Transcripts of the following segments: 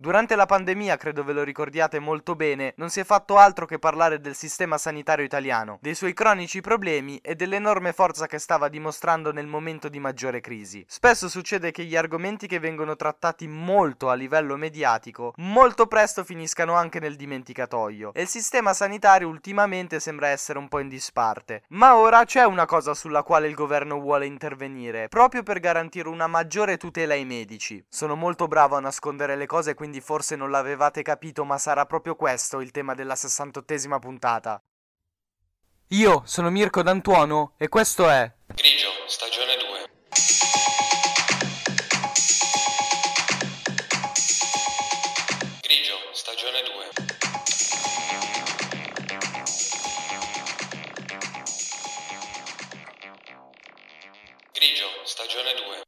Durante la pandemia, credo ve lo ricordiate molto bene, non si è fatto altro che parlare del sistema sanitario italiano, dei suoi cronici problemi e dell'enorme forza che stava dimostrando nel momento di maggiore crisi. Spesso succede che gli argomenti che vengono trattati molto a livello mediatico, molto presto finiscano anche nel dimenticatoio, e il sistema sanitario ultimamente sembra essere un po' in disparte. Ma ora c'è una cosa sulla quale il governo vuole intervenire, proprio per garantire una maggiore tutela ai medici. Sono molto bravo a nascondere le cose, quindi quindi forse non l'avevate capito, ma sarà proprio questo il tema della 68esima puntata. Io sono Mirko D'Antuono e questo è Grigio, stagione 2. Grigio, stagione 2. Grigio, stagione 2.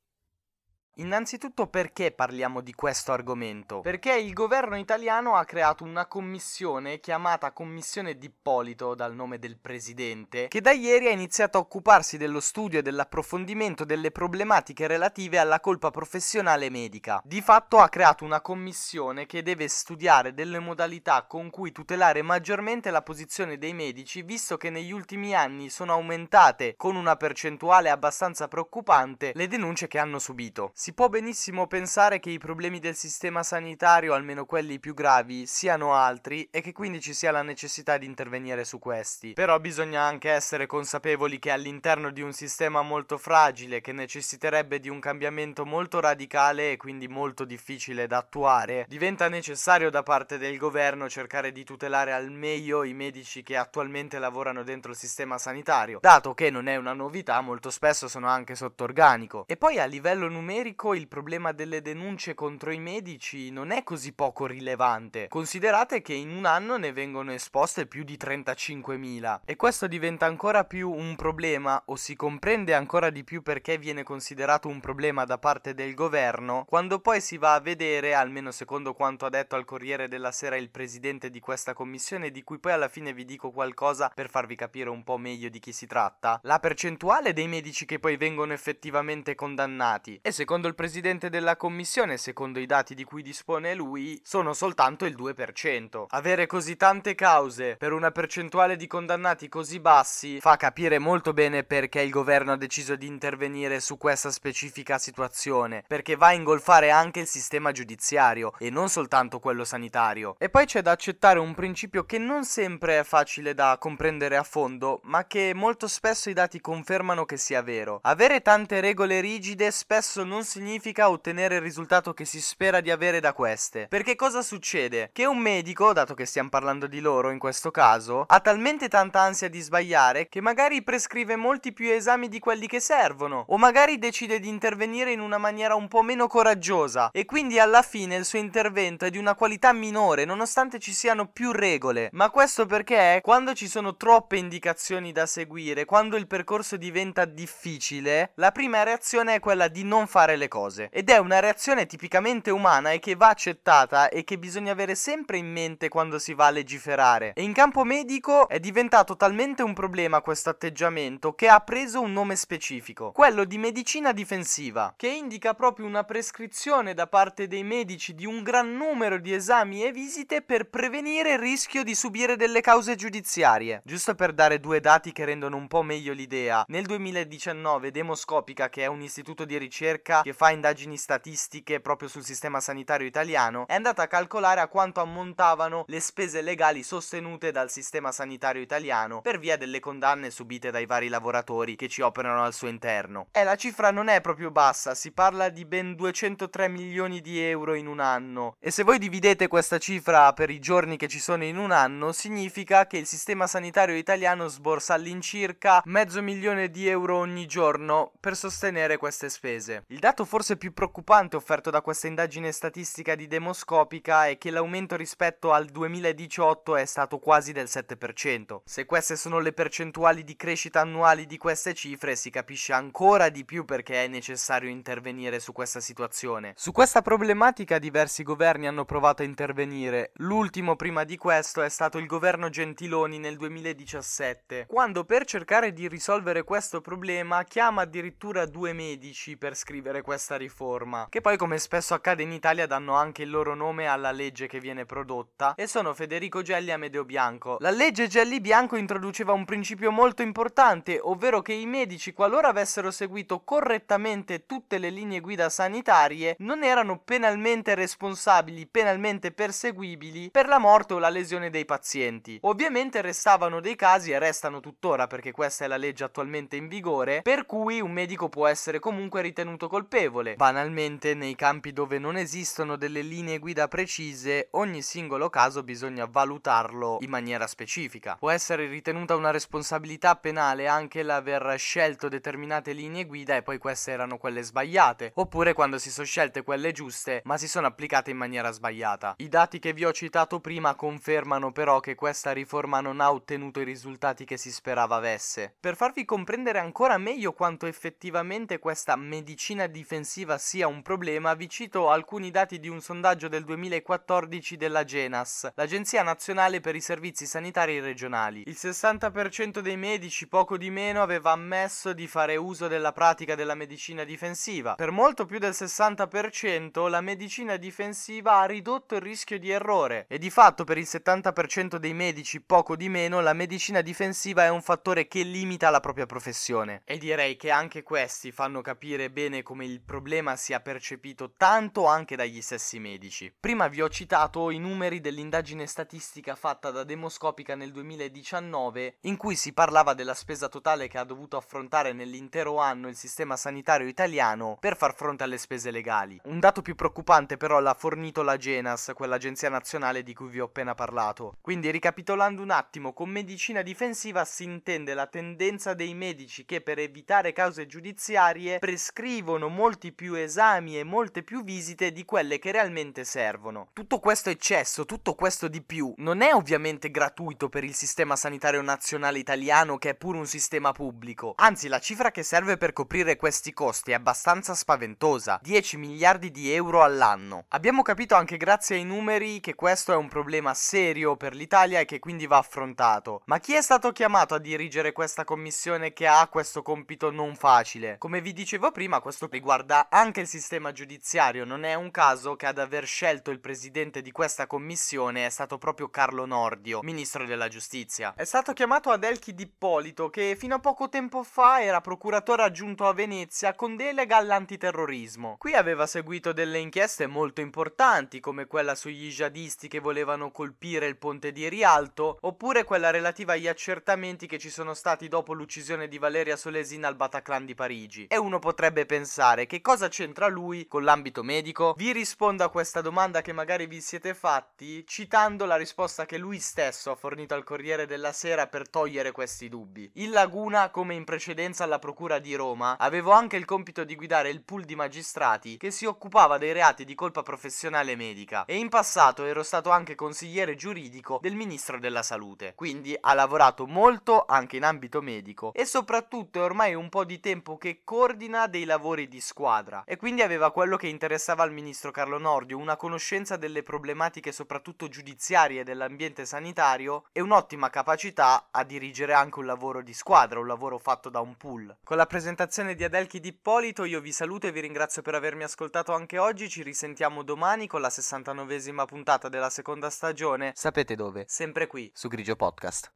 Innanzitutto perché parliamo di questo argomento? Perché il governo italiano ha creato una commissione chiamata Commissione d'Ippolito dal nome del presidente, che da ieri ha iniziato a occuparsi dello studio e dell'approfondimento delle problematiche relative alla colpa professionale medica. Di fatto ha creato una commissione che deve studiare delle modalità con cui tutelare maggiormente la posizione dei medici, visto che negli ultimi anni sono aumentate con una percentuale abbastanza preoccupante le denunce che hanno subito. Si si può benissimo pensare che i problemi del sistema sanitario, almeno quelli più gravi, siano altri e che quindi ci sia la necessità di intervenire su questi. Però bisogna anche essere consapevoli che all'interno di un sistema molto fragile, che necessiterebbe di un cambiamento molto radicale e quindi molto difficile da attuare, diventa necessario da parte del governo cercare di tutelare al meglio i medici che attualmente lavorano dentro il sistema sanitario, dato che non è una novità, molto spesso sono anche sotto organico. E poi a livello numerico medico il problema delle denunce contro i medici non è così poco rilevante. Considerate che in un anno ne vengono esposte più di 35.000 e questo diventa ancora più un problema o si comprende ancora di più perché viene considerato un problema da parte del governo quando poi si va a vedere, almeno secondo quanto ha detto al Corriere della Sera il presidente di questa commissione di cui poi alla fine vi dico qualcosa per farvi capire un po' meglio di chi si tratta, la percentuale dei medici che poi vengono effettivamente condannati e secondo il presidente della commissione, secondo i dati di cui dispone lui, sono soltanto il 2%. Avere così tante cause per una percentuale di condannati così bassi fa capire molto bene perché il governo ha deciso di intervenire su questa specifica situazione, perché va a ingolfare anche il sistema giudiziario e non soltanto quello sanitario. E poi c'è da accettare un principio che non sempre è facile da comprendere a fondo, ma che molto spesso i dati confermano che sia vero. Avere tante regole rigide spesso non significa ottenere il risultato che si spera di avere da queste. Perché cosa succede? Che un medico, dato che stiamo parlando di loro in questo caso, ha talmente tanta ansia di sbagliare che magari prescrive molti più esami di quelli che servono, o magari decide di intervenire in una maniera un po' meno coraggiosa, e quindi alla fine il suo intervento è di una qualità minore, nonostante ci siano più regole. Ma questo perché quando ci sono troppe indicazioni da seguire, quando il percorso diventa difficile, la prima reazione è quella di non fare le cose. Ed è una reazione tipicamente umana e che va accettata e che bisogna avere sempre in mente quando si va a legiferare. E in campo medico è diventato talmente un problema questo atteggiamento che ha preso un nome specifico, quello di medicina difensiva, che indica proprio una prescrizione da parte dei medici di un gran numero di esami e visite per prevenire il rischio di subire delle cause giudiziarie. Giusto per dare due dati che rendono un po' meglio l'idea, nel 2019 Demoscopica, che è un istituto di ricerca che fa indagini statistiche proprio sul sistema sanitario italiano, è andata a calcolare a quanto ammontavano le spese legali sostenute dal sistema sanitario italiano per via delle condanne subite dai vari lavoratori che ci operano al suo interno. E la cifra non è proprio bassa, si parla di ben 203 milioni di euro in un anno. E se voi dividete questa cifra per i giorni che ci sono in un anno, significa che il sistema sanitario italiano sborsa all'incirca mezzo milione di euro ogni giorno per sostenere queste spese. Il dato forse più preoccupante offerto da questa indagine statistica di Demoscopica è che l'aumento rispetto al 2018 è stato quasi del 7%. Se queste sono le percentuali di crescita annuali di queste cifre, si capisce ancora di più perché è necessario intervenire su questa situazione. Su questa problematica diversi governi hanno provato a intervenire. L'ultimo prima di questo è stato il governo Gentiloni nel 2017, quando per cercare di risolvere questo problema chiama addirittura due medici per scrivere questa riforma, che poi come spesso accade in Italia danno anche il loro nome alla legge che viene prodotta e sono Federico Gelli e Amedeo Bianco. La legge Gelli Bianco introduceva un principio molto importante, ovvero che i medici qualora avessero seguito correttamente tutte le linee guida sanitarie non erano penalmente responsabili, penalmente perseguibili per la morte o la lesione dei pazienti. Ovviamente restavano dei casi e restano tuttora perché questa è la legge attualmente in vigore, per cui un medico può essere comunque ritenuto colpevole. Banalmente, nei campi dove non esistono delle linee guida precise, ogni singolo caso bisogna valutarlo in maniera specifica. Può essere ritenuta una responsabilità penale anche l'aver scelto determinate linee guida e poi queste erano quelle sbagliate, oppure quando si sono scelte quelle giuste ma si sono applicate in maniera sbagliata. I dati che vi ho citato prima confermano però che questa riforma non ha ottenuto i risultati che si sperava avesse. Per farvi comprendere ancora meglio quanto effettivamente questa medicina difensiva sia un problema, vi cito alcuni dati di un sondaggio del 2014 della Genas, l'Agenzia Nazionale per i Servizi Sanitari Regionali. Il 60% dei medici, poco di meno, aveva ammesso di fare uso della pratica della medicina difensiva. Per molto più del 60% la medicina difensiva ha ridotto il rischio di errore e di fatto per il 70% dei medici, poco di meno, la medicina difensiva è un fattore che limita la propria professione. E direi che anche questi fanno capire bene come il problema sia percepito tanto anche dagli stessi medici. Prima vi ho citato i numeri dell'indagine statistica fatta da Demoscopica nel 2019 in cui si parlava della spesa totale che ha dovuto affrontare nell'intero anno il sistema sanitario italiano per far fronte alle spese legali. Un dato più preoccupante però l'ha fornito la Genas, quell'agenzia nazionale di cui vi ho appena parlato. Quindi ricapitolando un attimo, con medicina difensiva si intende la tendenza dei medici che per evitare cause giudiziarie prescrivono molti più esami e molte più visite di quelle che realmente servono. Tutto questo eccesso, tutto questo di più, non è ovviamente gratuito per il sistema sanitario nazionale italiano che è pure un sistema pubblico. Anzi, la cifra che serve per coprire questi costi è abbastanza spaventosa, 10 miliardi di euro all'anno. Abbiamo capito anche grazie ai numeri che questo è un problema serio per l'Italia e che quindi va affrontato. Ma chi è stato chiamato a dirigere questa commissione che ha questo compito non facile? Come vi dicevo prima, questo riguarda anche il sistema giudiziario, non è un caso che ad aver scelto il presidente di questa commissione è stato proprio Carlo Nordio, ministro della giustizia. È stato chiamato Adelchi D'Ippolito che fino a poco tempo fa era procuratore aggiunto a Venezia con delega all'antiterrorismo. Qui aveva seguito delle inchieste molto importanti come quella sugli jihadisti che volevano colpire il ponte di Rialto oppure quella relativa agli accertamenti che ci sono stati dopo l'uccisione di Valeria Solesin al Bataclan di Parigi. E uno potrebbe pensare che cosa c'entra lui con l'ambito medico? Vi rispondo a questa domanda che magari vi siete fatti citando la risposta che lui stesso ha fornito al Corriere della Sera per togliere questi dubbi. In Laguna, come in precedenza alla Procura di Roma, avevo anche il compito di guidare il pool di magistrati che si occupava dei reati di colpa professionale medica e in passato ero stato anche consigliere giuridico del Ministro della Salute. Quindi ha lavorato molto anche in ambito medico e soprattutto è ormai un po' di tempo che coordina dei lavori di squadra e quindi aveva quello che interessava al Ministro Carlo Nordio, una conoscenza delle problematiche soprattutto giudiziarie dell'ambiente sanitario e un'ottima capacità a dirigere anche un lavoro di squadra, un lavoro fatto da un pool. Con la presentazione di Adelchi D'Ippolito io vi saluto e vi ringrazio per avermi ascoltato anche oggi, ci risentiamo domani con la 69esima puntata della seconda stagione. Sapete dove? Sempre qui, su Grigio Podcast.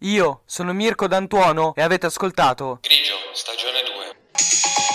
Io sono Mirko D'Antuono e avete ascoltato Grigio, stagione 2.